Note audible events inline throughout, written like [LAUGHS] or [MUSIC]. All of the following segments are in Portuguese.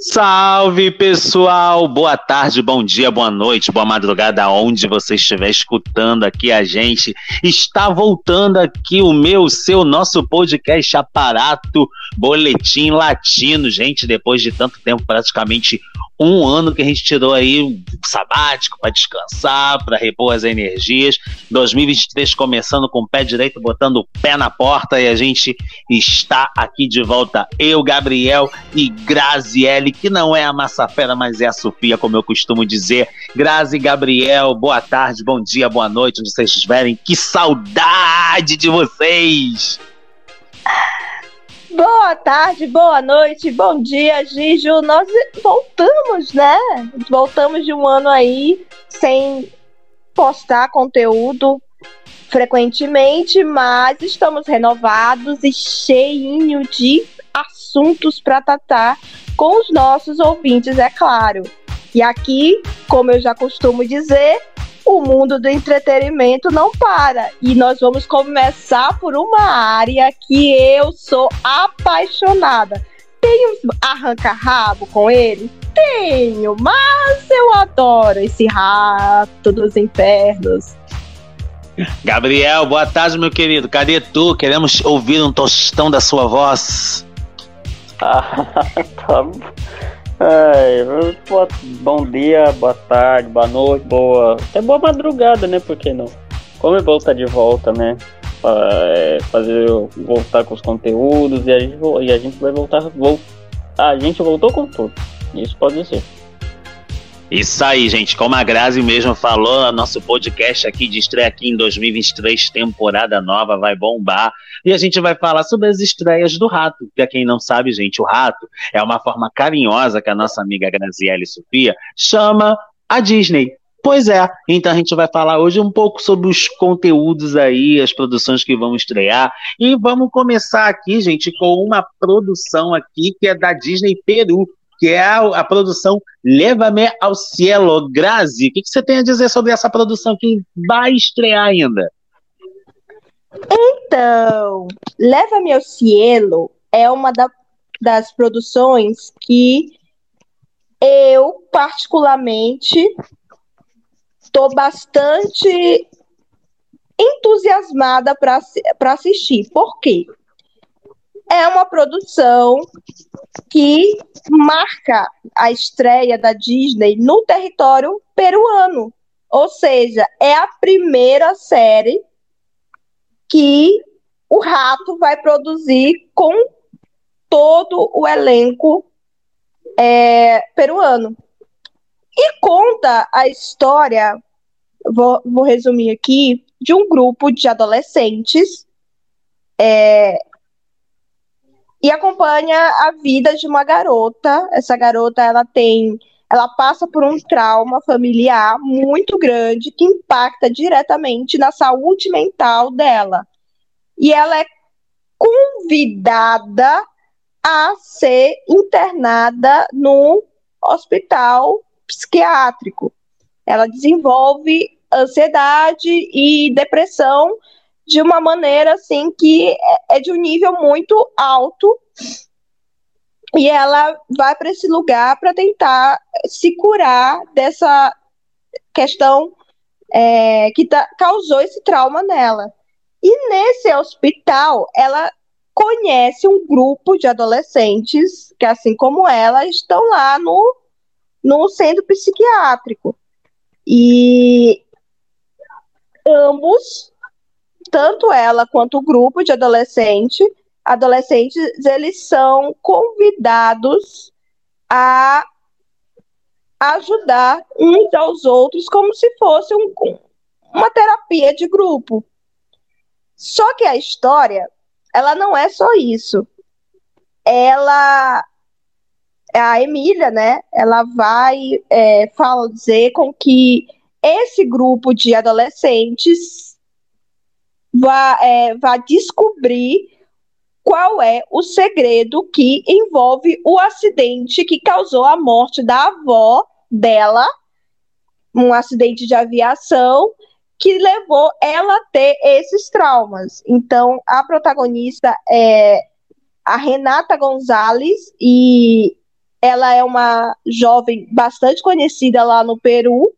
Salve pessoal, boa tarde, bom dia, boa noite, boa madrugada, onde você estiver escutando aqui a gente. Está voltando aqui o meu, seu, nosso podcast Aparato Boletim Latino, gente. Depois de tanto tempo, praticamente um ano que a gente tirou aí um sabático para descansar, para repor as energias. 2023 começando com o pé direito, botando o pé na porta e a gente está aqui de volta. Eu, Gabriel e Graziele, que não é a Massafera, mas é a Sofia, como eu costumo dizer. Grazi Gabriel, boa tarde, bom dia, boa noite, onde vocês estiverem. Que saudade de vocês! Boa tarde, boa noite, bom dia, Gijo. Nós voltamos, né? Voltamos de um ano aí sem postar conteúdo frequentemente, mas estamos renovados e cheinho de assuntos para tratar com os nossos ouvintes, é claro. E aqui, como eu já costumo dizer, o mundo do entretenimento não para. E nós vamos começar por uma área que eu sou apaixonada. Tenho arranca-rabo com ele? Tenho, mas eu adoro esse rato dos infernos. Gabriel, boa tarde, meu querido. Cadê tu? Queremos ouvir um tostão da sua voz. [LAUGHS] Ah, tá. Ai, bom dia, boa tarde, boa noite, boa. Até boa madrugada, né? Por que não? Como é bom estar de volta, né? É, fazer voltar com os conteúdos e a gente, e a gente vai voltar. Vol, a gente voltou com tudo. Isso pode ser. Isso aí, gente. Como a Grazi mesmo falou, nosso podcast aqui de estreia aqui em 2023, temporada nova, vai bombar. E a gente vai falar sobre as estreias do Rato. Para quem não sabe, gente, o Rato é uma forma carinhosa que a nossa amiga Graziele Sofia chama a Disney. Pois é, então a gente vai falar hoje um pouco sobre os conteúdos aí, as produções que vão estrear. E vamos começar aqui, gente, com uma produção aqui que é da Disney Peru que é a, a produção Leva-me ao Cielo. Grazi, o que, que, você tem a dizer sobre essa produção que vai estrear ainda? Então, Leva-me ao Cielo é uma da, das produções que eu, particularmente, estou bastante entusiasmada para assistir. Por quê? É uma produção que marca a estreia da Disney no território peruano. Ou seja, é a primeira série que o Rato vai produzir com todo o elenco é, peruano. E conta a história, vou, vou resumir aqui, de um grupo de adolescentes é, e acompanha a vida de uma garota. Essa garota, ela tem, ela passa por um trauma familiar muito grande que impacta diretamente na saúde mental dela. E ela é convidada a ser internada no hospital psiquiátrico. Ela desenvolve ansiedade e depressão de uma maneira assim que é, é de um nível muito alto e ela vai para esse lugar para tentar se curar dessa questão é, que tá, causou esse trauma nela. E nesse hospital, ela conhece um grupo de adolescentes que, assim como ela, estão lá no, no centro psiquiátrico. E ambos tanto ela quanto o grupo de adolescente, adolescentes, eles são convidados a ajudar uns aos outros como se fosse um, uma terapia de grupo. Só que a história, ela não é só isso. Ela, a Emília, né? Ela vai é, fazer com que esse grupo de adolescentes vá, é, vá descobrir qual é o segredo que envolve o acidente que causou a morte da avó dela, um acidente de aviação que levou ela a ter esses traumas. Então, a protagonista é a Renata Gonzalez e ela é uma jovem bastante conhecida lá no Peru.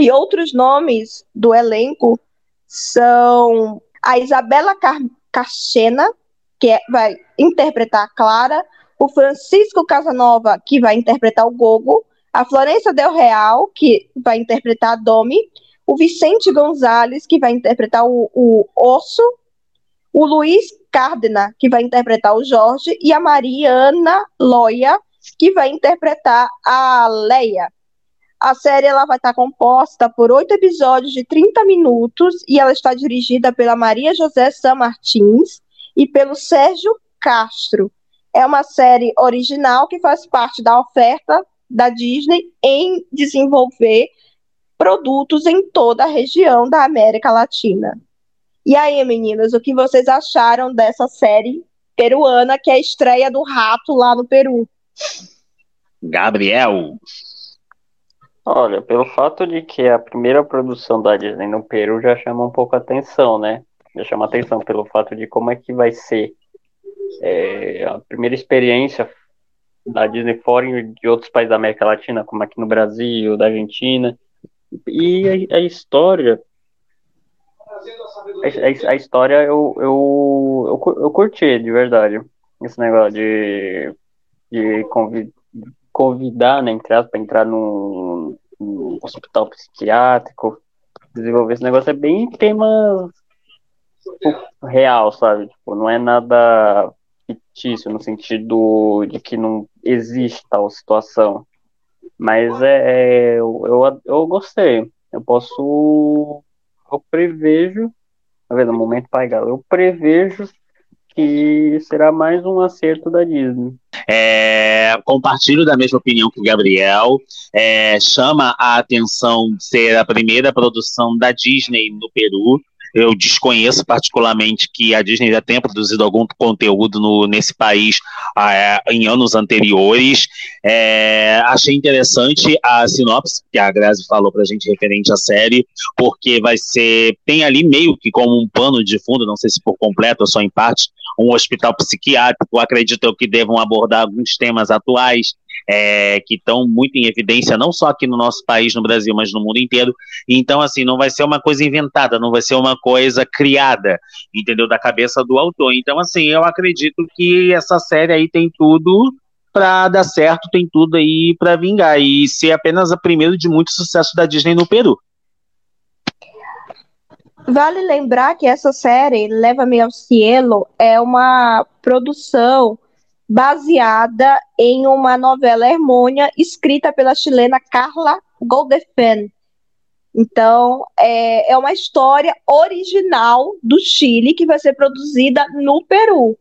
E outros nomes do elenco são a Isabela Car Cachena, que é, vai interpretar a Clara, o Francisco Casanova, que vai interpretar o Gogo, a Florença Del Real, que vai interpretar a Domi, o Vicente Gonzalez, que vai interpretar o, o Osso, o Luiz Cardena, que vai interpretar o Jorge, e a Mariana Loia, que vai interpretar a Leia. A série ela vai estar composta por oito episódios de 30 minutos e ela está dirigida pela Maria José San Martins e pelo Sérgio Castro. É uma série original que faz parte da oferta da Disney em desenvolver produtos em toda a região da América Latina. E aí, meninas, o que vocês acharam dessa série peruana que é a estreia do Rato lá no Peru? Gabriel. Olha, pelo fato de que a primeira produção da Disney no Peru já chama um pouco a atenção, né? Já chama atenção pelo fato de como é que vai ser é, a primeira experiência da Disney fora de outros países da América Latina, como aqui no Brasil, da Argentina. E a, a história. A, a, história eu, eu, eu, eu curti, de verdade. Esse negócio de, de convidar, né, entre aspas, para entrar num, num, hospital psiquiátrico, desenvolver esse negócio é bem tema tipo, real, sabe? Tipo, não é nada fictício no sentido de que não existe tal situação. Mas é, é eu, eu, eu gostei. Eu posso. Eu prevejo. Tá vendo? Momento pai, Eu prevejo que será mais um acerto da Disney. É, compartilho da mesma opinião que o Gabriel. É, chama a atenção ser a primeira produção da Disney no Peru. Eu desconheço particularmente que a Disney já tenha produzido algum conteúdo no, nesse país ah, em anos anteriores. É, achei interessante a sinopse que a Grazi falou para a gente referente à série, porque vai ser tem ali meio que como um pano de fundo, não sei se por completo ou só em parte, um hospital psiquiátrico. Acredito que devam abordar alguns temas atuais é, que estão muito em evidência, não só aqui no nosso país, no Brasil, mas no mundo inteiro. Então, assim, não vai ser uma coisa inventada, não vai ser uma coisa criada, entendeu? Da cabeça do autor. Então, assim, eu acredito que essa série aí tem tudo para dar certo, tem tudo aí para vingar e ser apenas a primeira de muito sucesso da Disney no Peru. Vale lembrar que essa série, Leva-me ao Cielo, é uma produção baseada em uma novela hermônia escrita pela chilena Carla Goldefen. Então, é, é uma história original do Chile que vai ser produzida no Peru.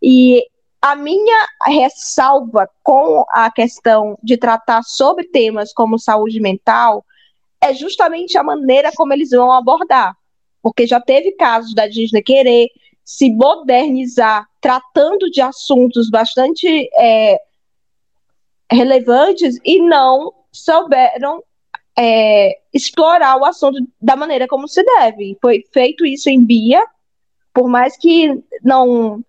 E a minha ressalva com a questão de tratar sobre temas como saúde mental é justamente a maneira como eles vão abordar. Porque já teve casos da Disney querer se modernizar tratando de assuntos bastante é, relevantes e não souberam é, explorar o assunto da maneira como se deve. Foi feito isso em Bia, por mais que não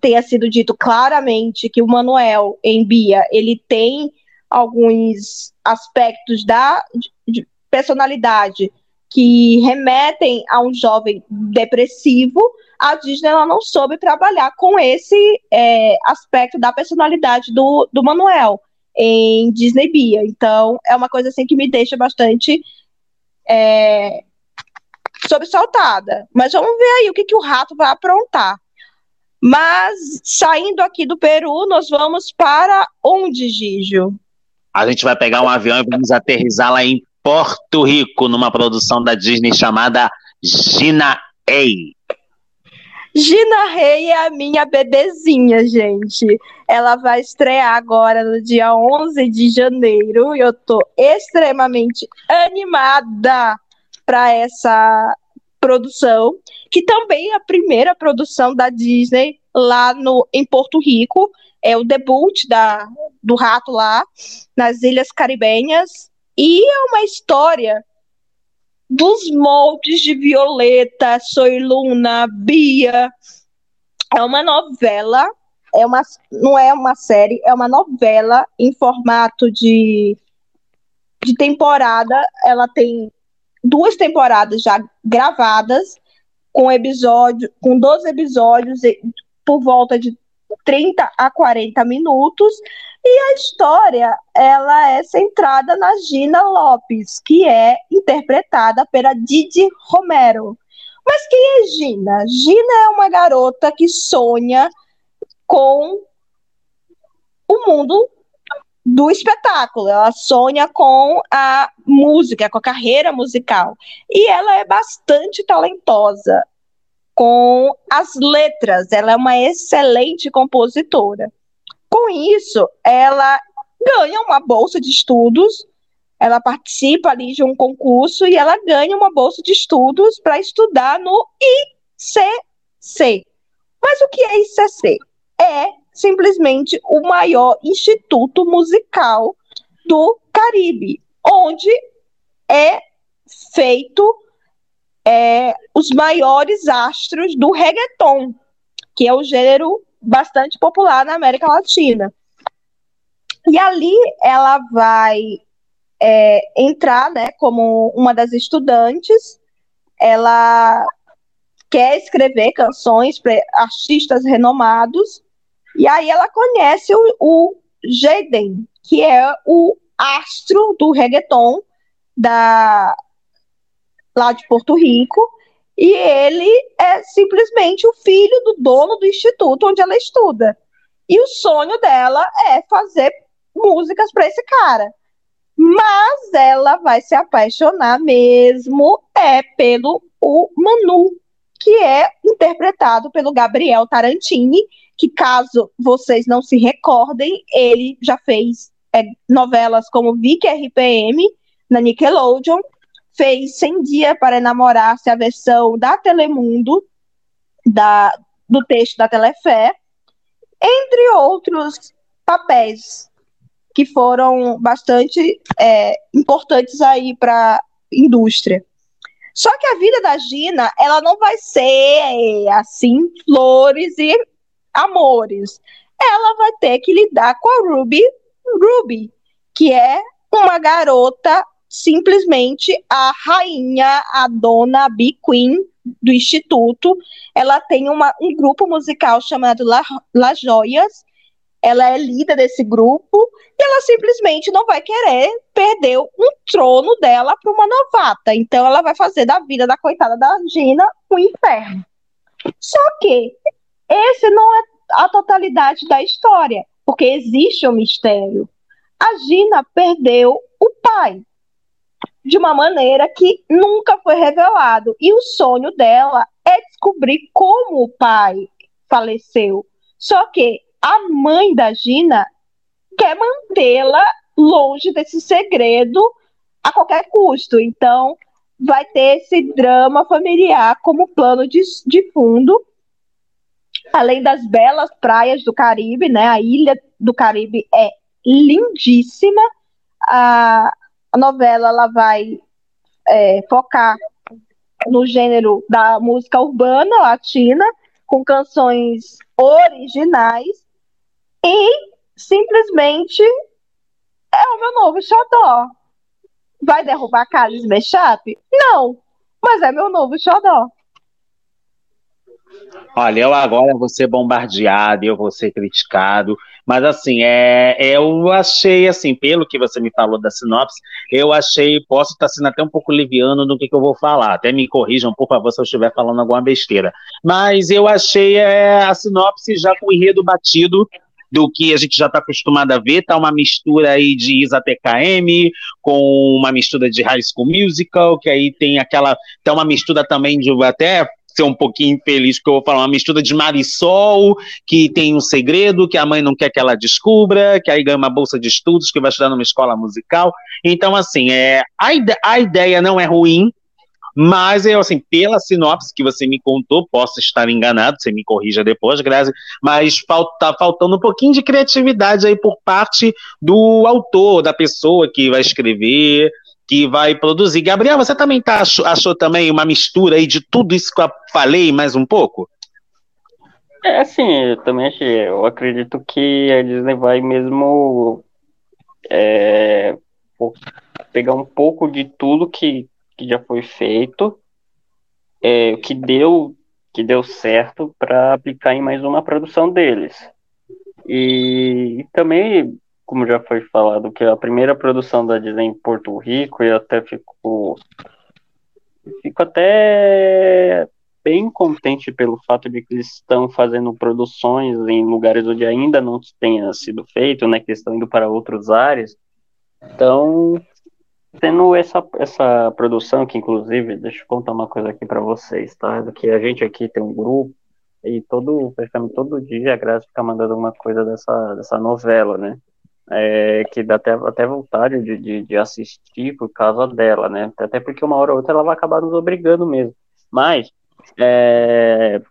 tenha sido dito claramente que o Manuel em Bia ele tem alguns aspectos da de personalidade que remetem a um jovem depressivo, a Disney ela não soube trabalhar com esse é, aspecto da personalidade do, do Manuel em Disney Bia. Então, é uma coisa assim que me deixa bastante é, sobressaltada. Mas vamos ver aí o que, que o rato vai aprontar. Mas, saindo aqui do Peru, nós vamos para onde, Gijo? A gente vai pegar um avião e vamos aterrizar lá em Porto Rico, numa produção da Disney chamada Gina Ei. Gina Rey é a minha bebezinha, gente. Ela vai estrear agora no dia 11 de janeiro e eu tô extremamente animada para essa produção, que também é a primeira produção da Disney lá no em Porto Rico, é o debut da do rato lá nas Ilhas Caribenhas e é uma história dos moldes de Violeta, Soy Luna, Bia. É uma novela é uma, não é uma série, é uma novela em formato de, de temporada. Ela tem duas temporadas já gravadas, com episódio, com 12 episódios por volta de 30 a 40 minutos. E a história, ela é centrada na Gina Lopes, que é interpretada pela Didi Romero. Mas quem é Gina? Gina é uma garota que sonha com o mundo do espetáculo. Ela sonha com a música, com a carreira musical. E ela é bastante talentosa com as letras. Ela é uma excelente compositora. Com isso, ela ganha uma bolsa de estudos, ela participa ali de um concurso e ela ganha uma bolsa de estudos para estudar no ICC. Mas o que é ICC? É simplesmente o maior instituto musical do Caribe, onde é feito é, os maiores astros do reggaeton, que é o gênero bastante popular na América Latina. E ali ela vai é, entrar né, como uma das estudantes, ela quer escrever canções para artistas renomados, e aí ela conhece o, o Jaden, que é o astro do reggaeton da, lá de Porto Rico, e ele é simplesmente o filho do dono do instituto onde ela estuda. E o sonho dela é fazer músicas para esse cara. Mas ela vai se apaixonar mesmo é pelo o Manu, que é interpretado pelo Gabriel Tarantini, que caso vocês não se recordem, ele já fez é, novelas como Vicky RPM na Nickelodeon, fez 100 Dias para Enamorar-se, a versão da Telemundo, da, do texto da Telefé, entre outros papéis que foram bastante é, importantes aí para a indústria. Só que a vida da Gina, ela não vai ser assim, flores e amores. Ela vai ter que lidar com a Ruby, Ruby, que é uma garota simplesmente a rainha, a dona B Queen do instituto. Ela tem uma, um grupo musical chamado La, La Joias. Ela é líder desse grupo e ela simplesmente não vai querer perder um trono dela para uma novata. Então ela vai fazer da vida da coitada da Gina um inferno. Só que esse não é a totalidade da história, porque existe um mistério. A Gina perdeu o pai de uma maneira que nunca foi revelado. E o sonho dela é descobrir como o pai faleceu. Só que a mãe da Gina quer mantê-la longe desse segredo a qualquer custo. Então, vai ter esse drama familiar como plano de, de fundo. Além das belas praias do Caribe, né? A ilha do Caribe é lindíssima. A, a novela ela vai é, focar no gênero da música urbana latina, com canções originais, e simplesmente é o meu novo xodó. Vai derrubar Carlos Mechap? Não, mas é meu novo xodó. Olha, eu agora vou ser bombardeado, eu vou ser criticado, mas assim, é, eu achei, assim, pelo que você me falou da sinopse, eu achei, posso estar sendo até um pouco liviano no que, que eu vou falar, até me corrijam, por favor, se eu estiver falando alguma besteira, mas eu achei é, a sinopse já com o enredo batido, do que a gente já está acostumado a ver, tá uma mistura aí de Isa TKM com uma mistura de High School Musical, que aí tem aquela, tá uma mistura também de até ser um pouquinho infeliz, porque eu vou falar uma mistura de Marisol, que tem um segredo, que a mãe não quer que ela descubra, que aí ganha uma bolsa de estudos, que vai estudar numa escola musical. Então, assim, é, a, ide a ideia não é ruim, mas eu, assim, pela sinopse que você me contou, posso estar enganado, você me corrija depois, Grazi, mas falta, tá faltando um pouquinho de criatividade aí por parte do autor, da pessoa que vai escrever, que vai produzir. Gabriel, você também tá, achou, achou também uma mistura aí de tudo isso que eu falei mais um pouco? É assim, eu também achei, eu acredito que a Disney vai mesmo é, pegar um pouco de tudo que, que já foi feito, é, que deu que deu certo para aplicar em mais uma produção deles. E, e, também, como já foi falado, que a primeira produção da Disney em Porto Rico, eu até fico fico até bem contente pelo fato de que eles estão fazendo produções em lugares onde ainda não tenha sido feito, né, que eles estão indo para outras áreas. Então, tendo essa, essa produção, que inclusive, deixa eu contar uma coisa aqui para vocês, tá? Que a gente aqui tem um grupo e todo, todo dia a Graça fica mandando alguma coisa dessa, dessa novela, né? É, que dá até, até vontade de, de, de, assistir por causa dela, né? Até porque uma hora ou outra ela vai acabar nos obrigando mesmo. Mas é...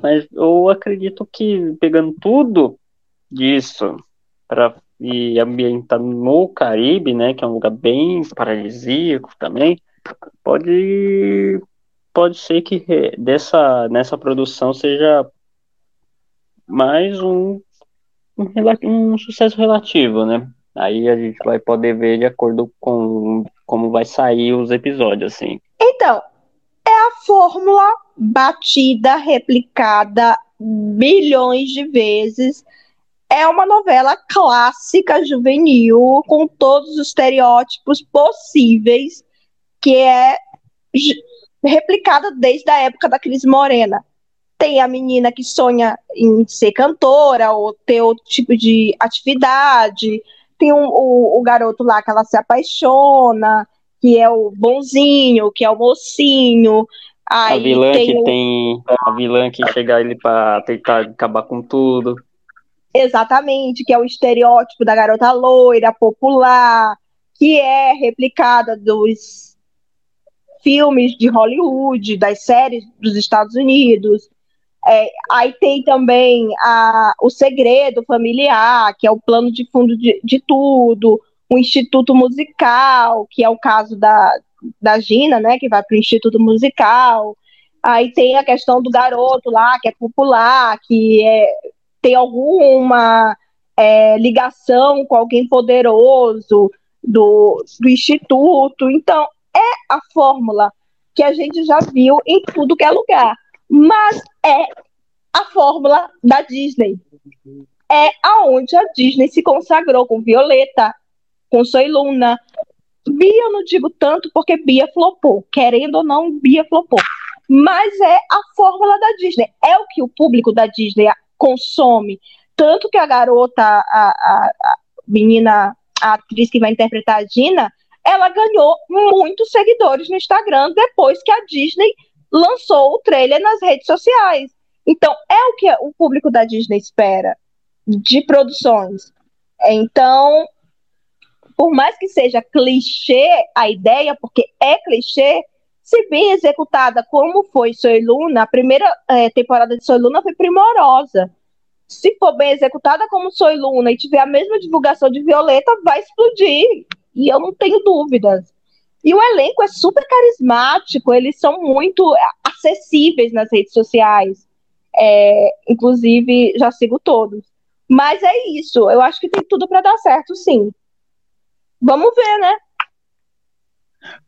Mas eu acredito que pegando tudo disso para e ambientar no Caribe, né, que é um lugar bem paradisíaco também, pode pode ser que dessa nessa produção seja mais um um, um sucesso relativo, né? Aí a gente vai poder ver de acordo com como vai sair os episódios, assim. Então, a fórmula batida, replicada milhões de vezes. É uma novela clássica juvenil, com todos os estereótipos possíveis, que é replicada desde a época da Cris Morena. Tem a menina que sonha em ser cantora ou ter outro tipo de atividade. Tem um, o, o garoto lá que ela se apaixona que é o bonzinho, que é o mocinho. Aí a vilã tem que o... tem. A vilã que chega ele para tentar acabar com tudo. Exatamente, que é o estereótipo da garota loira, popular, que é replicada dos filmes de Hollywood, das séries dos Estados Unidos. É, aí tem também a, o segredo familiar, que é o plano de fundo de, de tudo, o Instituto Musical, que é o caso da, da Gina, né, que vai para o Instituto Musical. Aí tem a questão do garoto lá, que é popular, que é, tem alguma é, ligação com alguém poderoso do, do Instituto. Então, é a fórmula que a gente já viu em tudo que é lugar. Mas é a fórmula da Disney. É aonde a Disney se consagrou com Violeta, com Soy Luna. Bia eu não digo tanto porque Bia flopou. Querendo ou não, Bia flopou. Mas é a fórmula da Disney. É o que o público da Disney consome. Tanto que a garota, a, a, a menina, a atriz que vai interpretar a Gina, ela ganhou muitos seguidores no Instagram depois que a Disney lançou o trailer nas redes sociais. Então, é o que o público da Disney espera de produções. Então, por mais que seja clichê a ideia, porque é clichê, se bem executada como foi Soy Luna, a primeira é, temporada de Soy Luna foi primorosa. Se for bem executada como Soy Luna e tiver a mesma divulgação de Violeta, vai explodir. E eu não tenho dúvidas. E o elenco é super carismático, eles são muito acessíveis nas redes sociais. É, inclusive, já sigo todos. Mas é isso, eu acho que tem tudo para dar certo, sim. Vamos ver, né?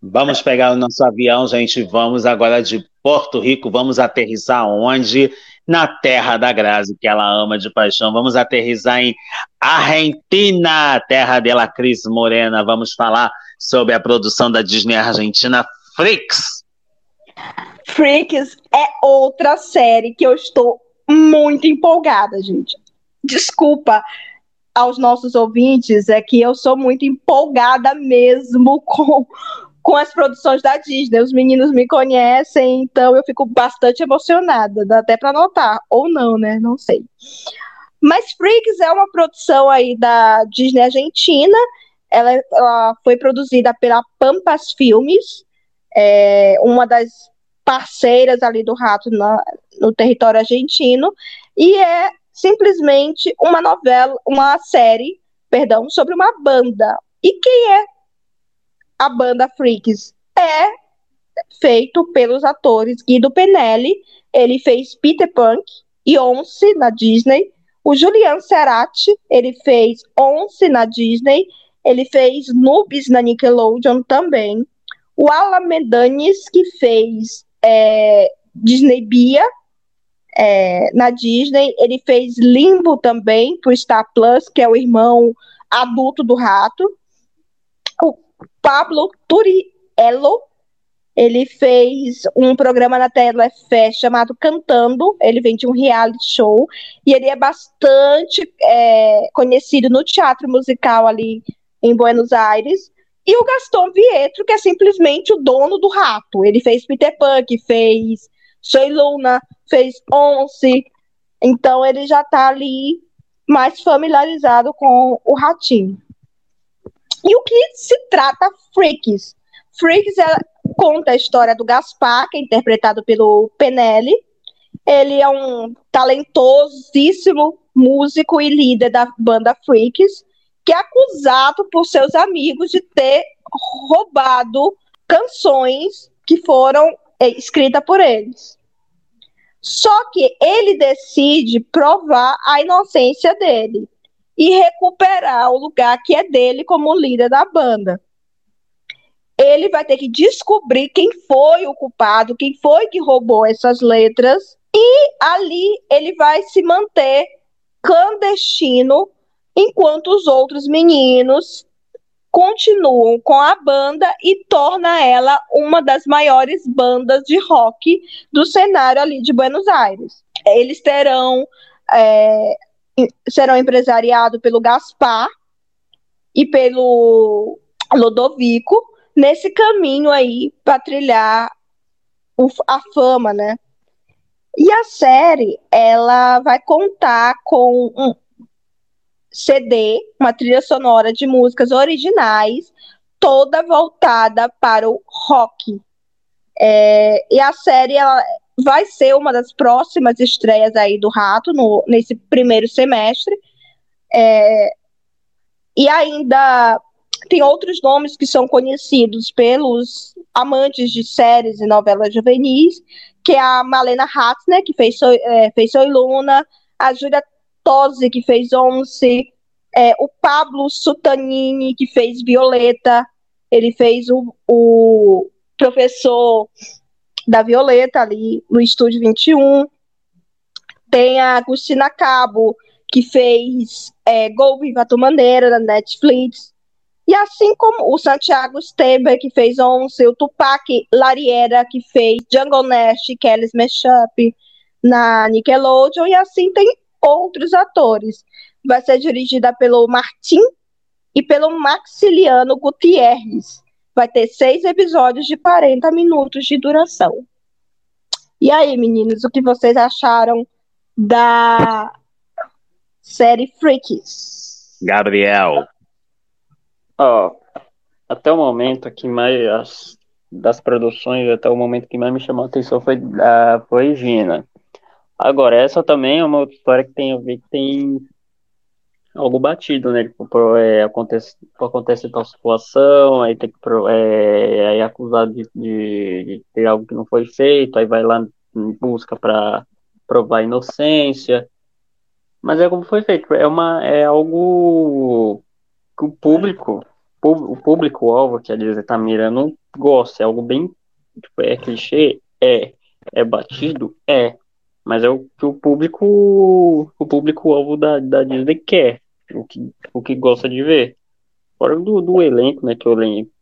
Vamos pegar o nosso avião, gente. Vamos agora de Porto Rico. Vamos aterrissar onde? Na terra da Grazi, que ela ama de paixão. Vamos aterrissar em Argentina, terra dela, Cris Morena. Vamos falar sobre a produção da Disney Argentina, Freaks. Freaks é outra série que eu estou muito empolgada, gente. Desculpa, aos nossos ouvintes é que eu sou muito empolgada mesmo [LAUGHS] com, com as produções da Disney. Os meninos me conhecem, então eu fico bastante emocionada. Dá até para notar, ou não, né? Não sei. Mas Freaks é uma produção aí da Disney Argentina. Ela, ela foi produzida pela Pampas Filmes, é, uma das parceiras ali do Rato na, no território argentino, e é simplesmente uma novela, uma série, perdão, sobre uma banda. E quem é a banda Freaks? É feito pelos atores Guido Penelli, ele fez Peter Punk, e Once na Disney. O Julian Serati, ele fez Once na Disney. Ele fez Nubes na Nickelodeon também. O Alan Medanis, que fez é, Disney Bia é, na Disney. Ele fez Limbo também, pro Star Plus, que é o irmão adulto do rato. O Pablo Turiello, ele fez um programa na Telefé chamado Cantando. Ele vem de um reality show. E ele é bastante é, conhecido no teatro musical ali em Buenos Aires. E o Gaston Vietro, que é simplesmente o dono do rato. Ele fez Peter Pan, fez Soy Luna, fez Once. Então ele já está ali mais familiarizado com o ratinho. E o que se trata Freaks? Freaks é, conta a história do Gaspar, que é interpretado pelo Penelli. Ele é um talentosíssimo músico e líder da banda Freaks, que é acusado por seus amigos de ter roubado canções que foram é, escritas por eles. Só que ele decide provar a inocência dele e recuperar o lugar que é dele como líder da banda. Ele vai ter que descobrir quem foi o culpado, quem foi que roubou essas letras, e ali ele vai se manter clandestino enquanto os outros meninos continuam com a banda e torna ela uma das maiores bandas de rock do cenário ali de Buenos Aires. Eles terão é, serão empresariados pelo Gaspar e pelo Lodovico nesse caminho aí para trilhar o, a fama, né? E a série ela vai contar com um, CD, uma trilha sonora de músicas originais, toda voltada para o rock. É, e a série ela vai ser uma das próximas estreias aí do Rato no, nesse primeiro semestre. É, e ainda tem outros nomes que são conhecidos pelos amantes de séries e novelas juvenis, que é a Malena Hatzner, que fez, é, fez Soy Luna, a Júlia Tosi, que fez Once, é, o Pablo Sutanini, que fez Violeta, ele fez o, o professor da Violeta ali no Estúdio 21. Tem a Agustina Cabo, que fez é, Gol Viva Tu Maneira, da Netflix. E assim como o Santiago Steber, que fez Once, o Tupac Lariera, que fez Jungle Nest, Kelly's Mashup na Nickelodeon, e assim tem outros atores. Vai ser dirigida pelo Martim e pelo Maxiliano Gutierrez. Vai ter seis episódios de 40 minutos de duração. E aí, meninos, o que vocês acharam da série Freaks? Gabriel. Ó, oh, até o momento que mais as, das produções, até o momento que mais me chamou a atenção foi a foi Gina. Agora, essa também é uma história que tem a ver que tem algo batido, né? Tipo, é, acontece, acontece tal situação, aí tem que é, aí é acusado de, de, de, ter algo que não foi feito, aí vai lá em busca para provar inocência. Mas é como foi feito, é uma é algo que o público, o público-alvo, quer dizer, tá mirando, gosta, é algo bem tipo, é clichê, é, é batido, é, mas é o que o público o público alvo da, da Disney quer, o que, o que gosta de ver. Fora do, do elenco, né, que é o elenco,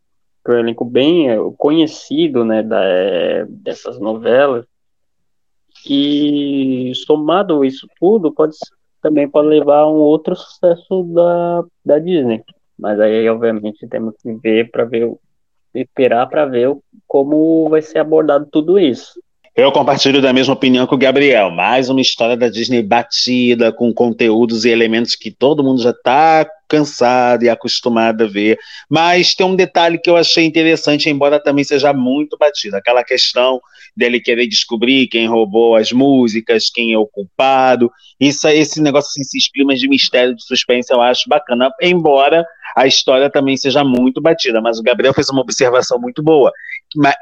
que é um elenco bem é, conhecido, né, da, é, dessas novelas, e somado isso tudo, pode também pode levar a um outro sucesso da, da Disney. Mas aí, obviamente, temos que ver para ver, esperar para ver como vai ser abordado tudo isso. Eu compartilho da mesma opinião que o Gabriel. Mais uma história da Disney batida, com conteúdos e elementos que todo mundo já está cansado e acostumado a ver. Mas tem um detalhe que eu achei interessante, embora também seja muito batido: aquela questão dele querer descobrir quem roubou as músicas, quem é o culpado. Isso, esse negócio, assim, esses climas de mistério, de suspense, eu acho bacana, embora a história também seja muito batida. Mas o Gabriel fez uma observação muito boa.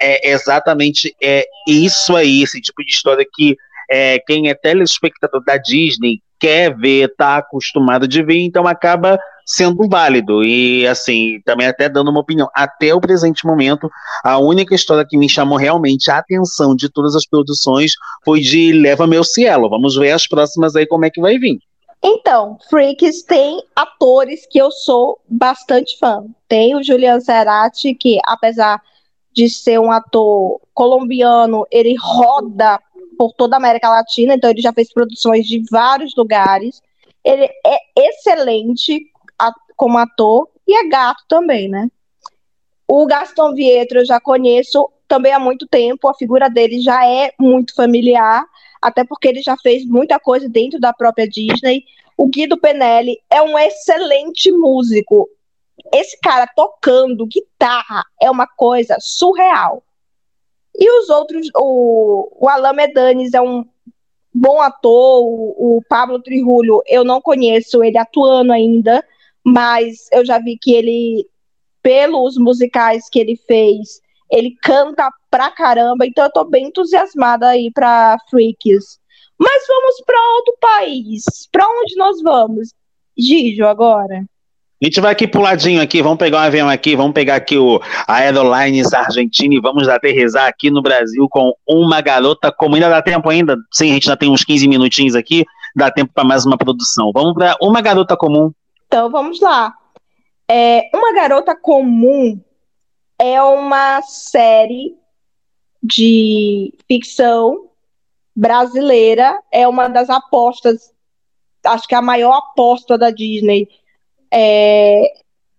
É exatamente é isso aí, esse tipo de história que é, quem é telespectador da Disney quer ver, está acostumado de ver, então acaba sendo válido. E assim, também até dando uma opinião. Até o presente momento, a única história que me chamou realmente a atenção de todas as produções foi de Leva Meu Cielo. Vamos ver as próximas aí como é que vai vir. Então, Freaks tem atores que eu sou bastante fã. Tem o Julian Cerati, que apesar de ser um ator colombiano, ele roda por toda a América Latina, então ele já fez produções de vários lugares. Ele é excelente como ator e é gato também, né? O Gaston Vietro eu já conheço também há muito tempo, a figura dele já é muito familiar, até porque ele já fez muita coisa dentro da própria Disney. O Guido Penelli é um excelente músico. Esse cara tocando guitarra é uma coisa surreal. E os outros, o, o Alain Medanes é um bom ator, o, o Pablo Trirulho, eu não conheço ele atuando ainda, mas eu já vi que ele, pelos musicais que ele fez, ele canta pra caramba, então eu tô bem entusiasmada aí pra Freaks. Mas vamos para outro país. Para onde nós vamos? Gijo, agora. A gente vai aqui puladinho aqui, vamos pegar um avião aqui, vamos pegar aqui o Aerolines Argentina e vamos aterrizar aqui no Brasil com uma garota como ainda dá tempo ainda, sim, a gente já tem uns 15 minutinhos aqui, dá tempo para mais uma produção. Vamos para uma garota comum. Então vamos lá. É, uma garota comum é uma série de ficção brasileira, é uma das apostas, acho que a maior aposta da Disney é,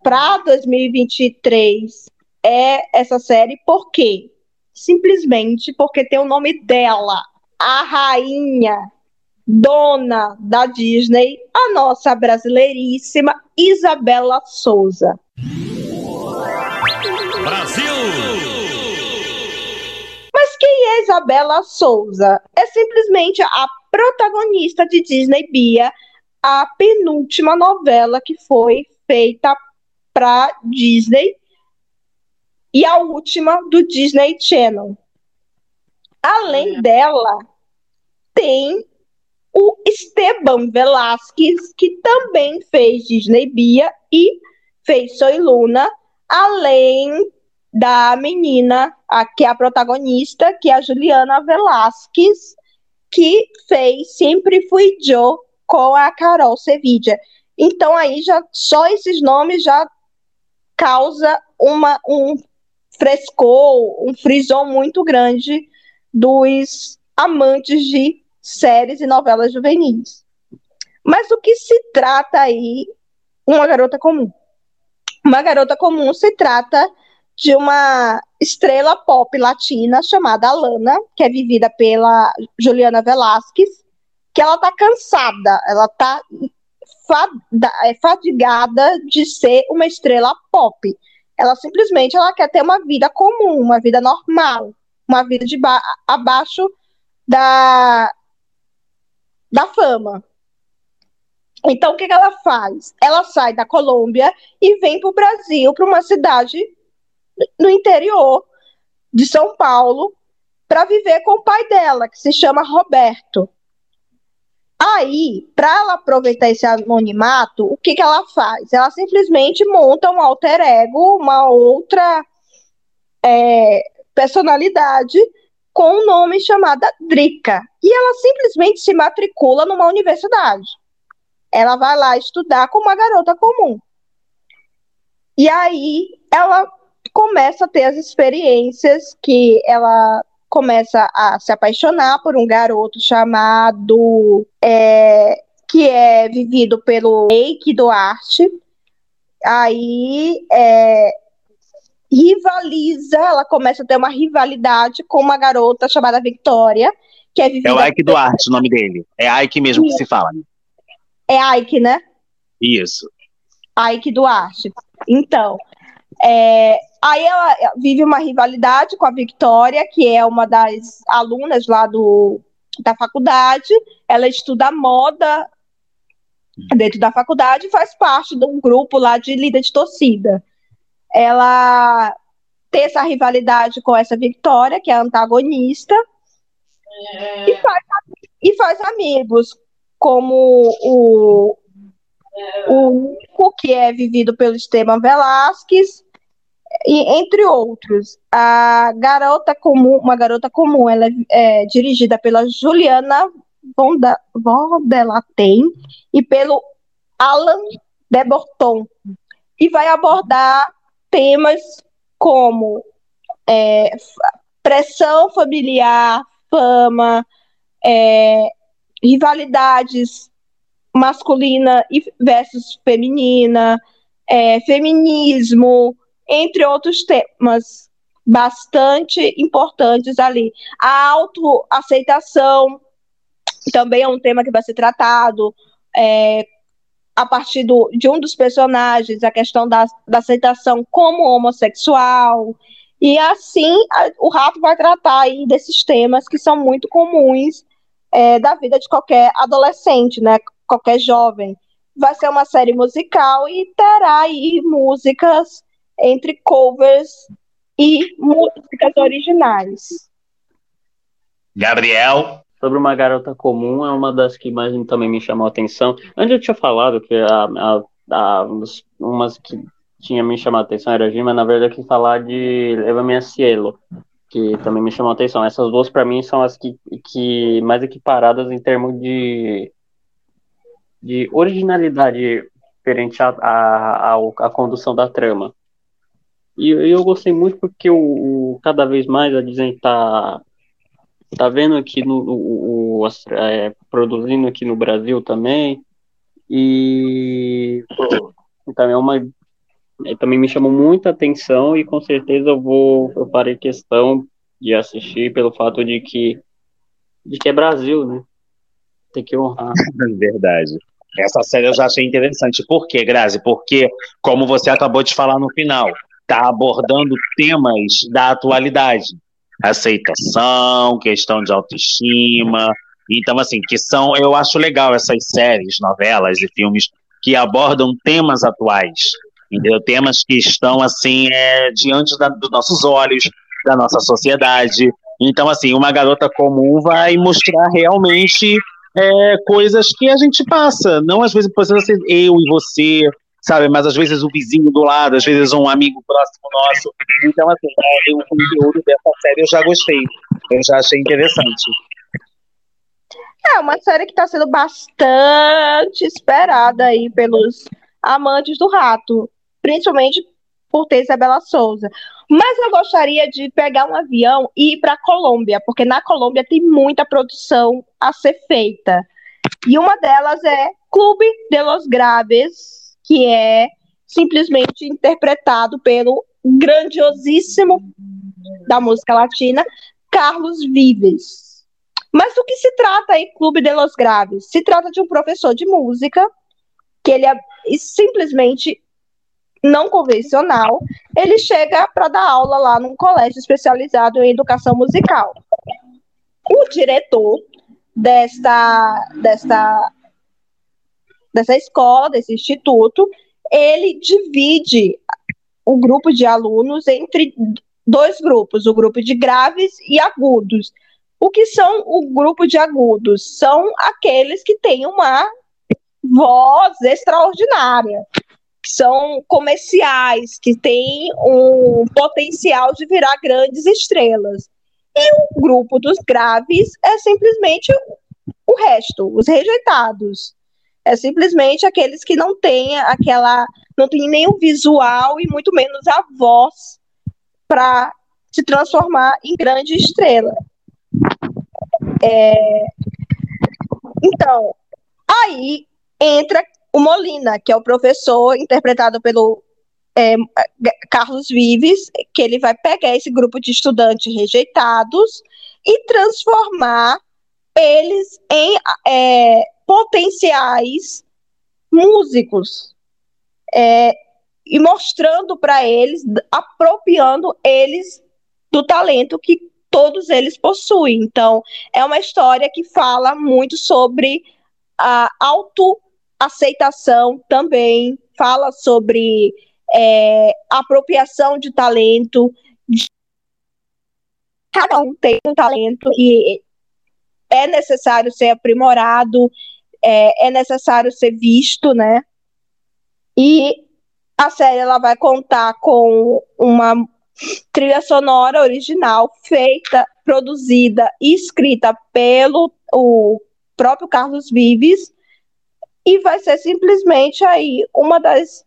para 2023 é essa série, por quê? Simplesmente porque tem o nome dela, a rainha, dona da Disney, a nossa brasileiríssima Isabela Souza. Brasil! Mas quem é Isabela Souza? É simplesmente a protagonista de Disney Bia a penúltima novela que foi feita para Disney e a última do Disney Channel. Além é. dela, tem o Esteban Velasquez, que também fez Disney Bia e fez Soy Luna, além da menina, a, que é a protagonista, que é a Juliana Velasquez, que fez Sempre Fui Joe com a Carol Sevilla. Então aí já só esses nomes já causa uma, um frescor, um frisson muito grande dos amantes de séries e novelas juvenis. Mas o que se trata aí uma garota comum? Uma garota comum se trata de uma estrela pop latina chamada Alana, que é vivida pela Juliana Velasquez, que ela tá cansada, ela tá é, fadigada de ser uma estrela pop. Ela simplesmente ela quer ter uma vida comum, uma vida normal, uma vida de abaixo da, da fama. Então, o que, que ela faz? Ela sai da Colômbia e vem para o Brasil, para uma cidade no interior de São Paulo, para viver com o pai dela, que se chama Roberto. Aí, para ela aproveitar esse anonimato, o que, que ela faz? Ela simplesmente monta um alter ego, uma outra é, personalidade com um nome chamada Drica. E ela simplesmente se matricula numa universidade. Ela vai lá estudar como uma garota comum. E aí ela começa a ter as experiências que ela começa a se apaixonar por um garoto chamado é, que é vivido pelo Eike Duarte. Aí é, rivaliza, ela começa a ter uma rivalidade com uma garota chamada Victoria, que é vivida. É o Ike Duarte, o nome dele. É Ike mesmo que se fala. É Ike, né? Isso. Ike Duarte. Então, é, Aí ela vive uma rivalidade com a Victoria, que é uma das alunas lá do, da faculdade. Ela estuda moda dentro da faculdade e faz parte de um grupo lá de líder de torcida. Ela tem essa rivalidade com essa Victoria, que é a antagonista, é... e faz e faz amigos, como o, o Nico, que é vivido pelo Esteban Velasquez, e entre outros. A Garota Comum, uma Garota Comum, ela é, é dirigida pela Juliana Vondelaten e pelo Alan Deborton, e vai abordar temas como é, pressão familiar, fama, é, rivalidades masculina versus feminina, é, feminismo, entre outros temas bastante importantes ali. A autoaceitação também é um tema que vai ser tratado é, a partir do, de um dos personagens, a questão da, da aceitação como homossexual. E assim a, o rato vai tratar aí desses temas que são muito comuns é, da vida de qualquer adolescente, né? Qualquer jovem. Vai ser uma série musical e terá aí músicas entre covers e músicas originais. Gabriel? Sobre uma garota comum, é uma das que mais também me chamou a atenção. Antes eu tinha falado que a, a, a umas que tinha me chamado a atenção era a Gima, na verdade, que falar de Leva Minha Cielo, que também me chamou a atenção. Essas duas, para mim, são as que, que mais equiparadas em termos de, de originalidade referente à a, a, a, condução da trama. E eu gostei muito porque o, o cada vez mais a Disney está tá vendo aqui no o, o é, produzindo aqui no Brasil também e também é uma também me chamou muita atenção e com certeza eu vou eu farei questão de assistir pelo fato de que de que é Brasil, né? Tem que honrar. [LAUGHS] Verdade. Essa série eu já achei interessante. Por quê, Grazi? Porque, como você acabou de falar no final, está abordando temas da atualidade, aceitação, questão de autoestima. Então, assim, que são, eu acho legal essas séries, novelas e filmes que abordam temas atuais, entendeu? Temas que estão, assim, é, diante da, dos nossos olhos, da nossa sociedade. Então, assim, uma garota comum vai mostrar realmente é, coisas que a gente passa, não às vezes precisa ser eu e você, sabe? Mas às vezes o vizinho do lado, às vezes um amigo próximo nosso. Então, assim, é, o conteúdo dessa série eu já gostei, eu já achei interessante. É uma série que está sendo bastante esperada aí pelos amantes do rato, principalmente por ter Isabela Souza. Mas eu gostaria de pegar um avião e ir para a Colômbia, porque na Colômbia tem muita produção a ser feita. E uma delas é Clube de los Graves, que é simplesmente interpretado pelo grandiosíssimo da música latina, Carlos Vives. Mas do que se trata aí Clube de los Graves? Se trata de um professor de música que ele é simplesmente não convencional, ele chega para dar aula lá num colégio especializado em educação musical. O diretor desta, desta dessa escola, desse instituto, ele divide o grupo de alunos entre dois grupos, o grupo de graves e agudos. O que são o grupo de agudos? São aqueles que têm uma voz extraordinária, que são comerciais, que têm um potencial de virar grandes estrelas. E o grupo dos graves é simplesmente o resto, os rejeitados. É simplesmente aqueles que não têm aquela. não têm nenhum visual e muito menos a voz para se transformar em grande estrela. É... Então, aí entra o Molina, que é o professor interpretado pelo é, Carlos Vives, que ele vai pegar esse grupo de estudantes rejeitados e transformar eles em é, potenciais músicos é, e mostrando para eles, apropriando eles do talento que todos eles possuem. Então, é uma história que fala muito sobre a autoaceitação também, fala sobre é, apropriação de talento. Cada um tem um talento e é necessário ser aprimorado, é, é necessário ser visto, né? E a série ela vai contar com uma trilha sonora original feita, produzida e escrita pelo o próprio Carlos Vives e vai ser simplesmente aí uma das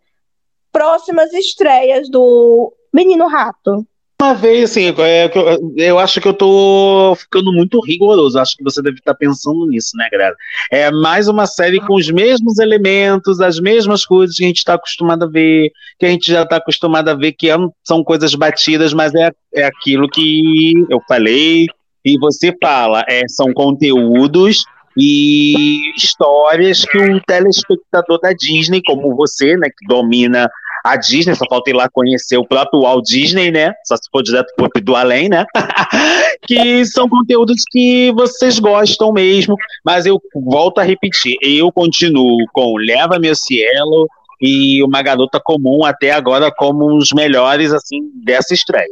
próximas estreias do Menino Rato. Uma vez, assim, é, eu acho que eu tô ficando muito rigoroso. Acho que você deve estar pensando nisso, né, galera? É mais uma série com os mesmos elementos, as mesmas coisas que a gente está acostumado a ver, que a gente já está acostumado a ver, que é são coisas batidas, mas é, é aquilo que eu falei e você fala. É, são conteúdos e histórias que um telespectador da Disney, como você, né, que domina a Disney, só falta ir lá conhecer o próprio Walt Disney, né? Só se for direto pro do além, né? [LAUGHS] que são conteúdos que vocês gostam mesmo, mas eu volto a repetir, eu continuo com Leva Meu Cielo e Uma Garota Comum até agora como os melhores, assim, dessa estreia.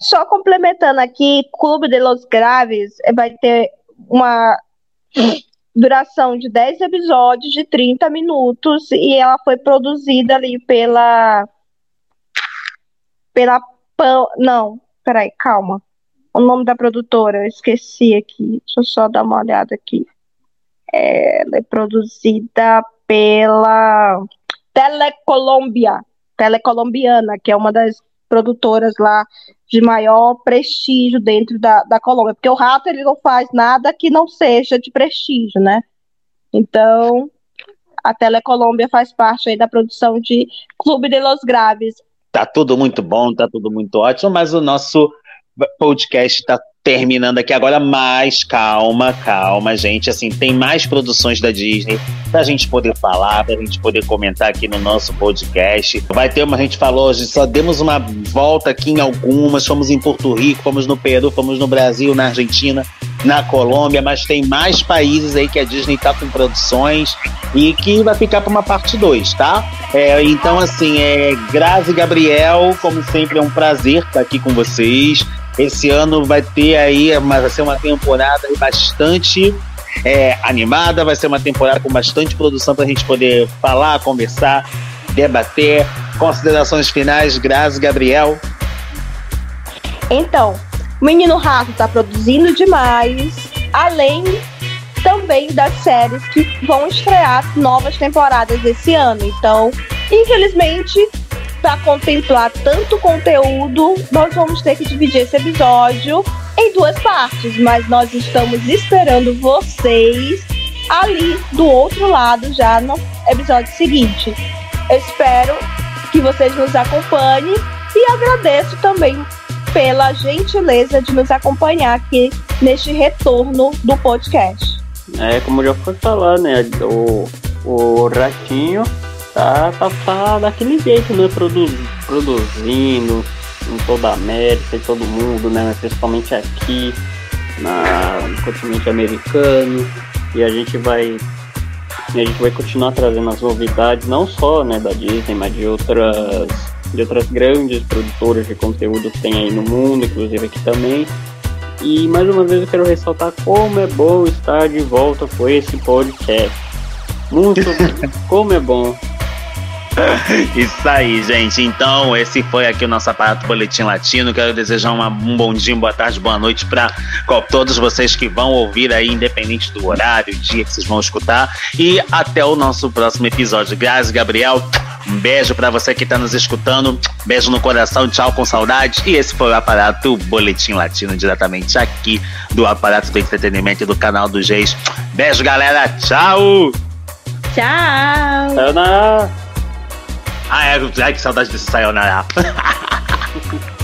Só complementando aqui, Clube de los Graves vai ter uma duração de 10 episódios de 30 minutos e ela foi produzida ali pela pela não, peraí, calma. O nome da produtora, eu esqueci aqui. Deixa eu só dar uma olhada aqui. Ela é produzida pela Telecolombia, Telecolombiana, que é uma das produtoras lá de maior prestígio dentro da, da Colômbia, porque o rato ele não faz nada que não seja de prestígio, né? Então, a Telecolômbia faz parte aí da produção de Clube de los Graves. Tá tudo muito bom, tá tudo muito ótimo, mas o nosso podcast está terminando aqui agora, mais calma, calma, gente. Assim, tem mais produções da Disney pra gente poder falar, pra gente poder comentar aqui no nosso podcast. Vai ter uma, a gente falou hoje, só demos uma volta aqui em algumas. Fomos em Porto Rico, fomos no Peru, fomos no Brasil, na Argentina, na Colômbia, mas tem mais países aí que a Disney tá com produções e que vai ficar para uma parte 2, tá? É, então, assim, é Grazi Gabriel, como sempre, é um prazer estar aqui com vocês. Esse ano vai ter aí, vai ser uma temporada bastante é, animada, vai ser uma temporada com bastante produção para a gente poder falar, conversar, debater. Considerações finais, Grazi, Gabriel. Então, o Menino Rato está produzindo demais, além também das séries que vão estrear novas temporadas esse ano. Então, infelizmente, para contemplar tanto conteúdo, nós vamos ter que dividir esse episódio em duas partes, mas nós estamos esperando vocês ali do outro lado já no episódio seguinte. Eu espero que vocês nos acompanhem e agradeço também pela gentileza de nos acompanhar aqui neste retorno do podcast. É, como já foi falar, né? O, o Ratinho tá, tá, tá daquele jeito, né? Produ produzindo em toda a América, em todo mundo, né? Principalmente aqui na, no continente americano. E a gente vai. a gente vai continuar trazendo as novidades, não só né, da Disney, mas de outras, de outras grandes produtoras de conteúdo que tem aí no mundo, inclusive aqui também. E mais uma vez eu quero ressaltar como é bom estar de volta com esse podcast. Muito [LAUGHS] como é bom. [LAUGHS] Isso aí, gente. Então, esse foi aqui o nosso aparato Boletim Latino. Quero desejar uma, um bom dia, boa tarde, boa noite para todos vocês que vão ouvir aí, independente do horário, dia que vocês vão escutar. E até o nosso próximo episódio. Graças, Gabriel. Um beijo para você que está nos escutando. Beijo no coração, tchau com saudade. E esse foi o aparato Boletim Latino, diretamente aqui do aparato do entretenimento e do canal do Geis. Beijo, galera. Tchau. Tchau. Sayonara. Ah, é. Ai, que saudade desse Sayonara. [LAUGHS]